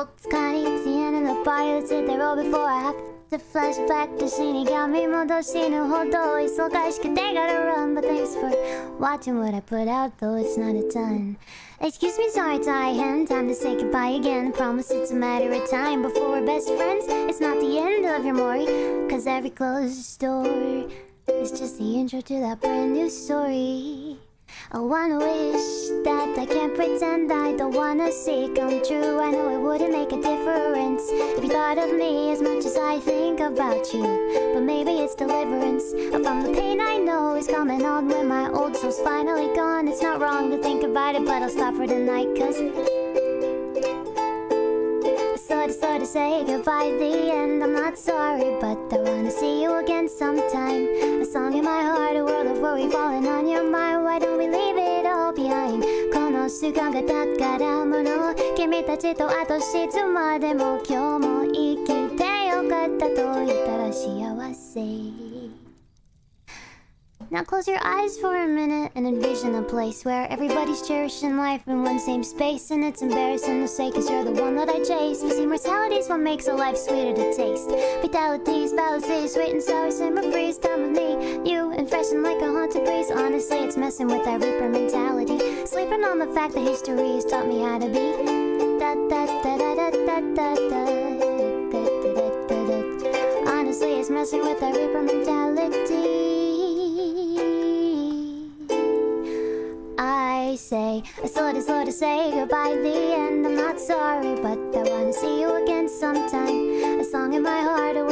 It's kinda, it's the end of the party, let's hit the road before I have to flashback to seeing got me modo shino hold it's so guys can they gotta run but thanks for watching what I put out though it's not a ton Excuse me, sorry, Taihen. Time to say goodbye again. Promise it's a matter of time before we're best friends. It's not the end of your mori, cause every closed door is just the intro to that brand new story. I wanna wish that I can't pretend wanna see come true I know it wouldn't make a difference. If you thought of me as much as I think about you But maybe it's deliverance. From the pain I know is coming on when my old soul's finally gone. It's not wrong to think about it but I'll stop for tonight cause Sorta, sorta say goodbye the end. I'm not sorry but I wanna see you again sometime. A song in my heart, a world of worry falling on your mind. Why don't we leave it の瞬間が宝物君たちとあとしつまでも今日も生きてよかったと言ったら幸せ Now close your eyes for a minute and envision a place where everybody's cherishing life in one same space And it's embarrassing to say cause you're the one that I chase But see mortality's what makes a life sweeter to taste Vitality's fallacy, sweet and sour, simmer freeze Time with me, you and fresh and like a haunted breeze. Honestly, it's messing with that Reaper mentality. Sleeping on the fact that history has taught me how to be. Da, da, da, da, da, da, da, da. Honestly, it's messing with that Reaper mentality. I say, I slow to slow to say goodbye the end. I'm not sorry, but I wanna see you again sometime. A song in my heart, a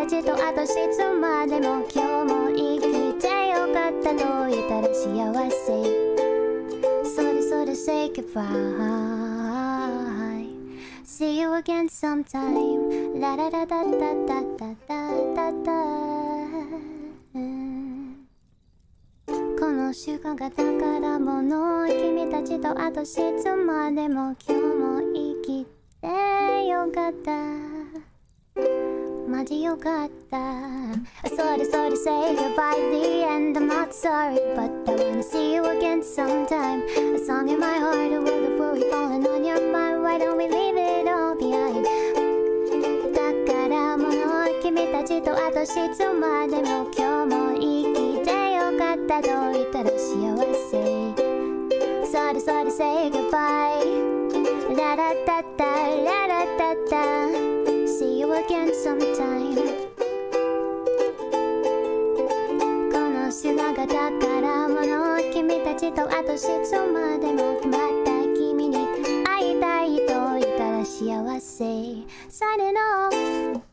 たちとあと質までも今日も生きてよかったと言たら幸せ。それそれ say goodbye See you again sometime ラララダダダダダダダ。この習慣が宝物君たちとあと質までも今日も生きてよかった。マジよかった Sorry, sorry, say goodbye the end I'm not sorry, but I wanna see you again sometime A song in my heart, a world of worry falling on your mind Why don't we leave it all behind? 宝物君たちとあとしつまでも今日も生きてよかったと言ったら幸せ Sorry, sorry, say goodbye La da da da, の砂が宝物君たちとあとしつまでも。また君に会いたいと言ったら幸せ。されの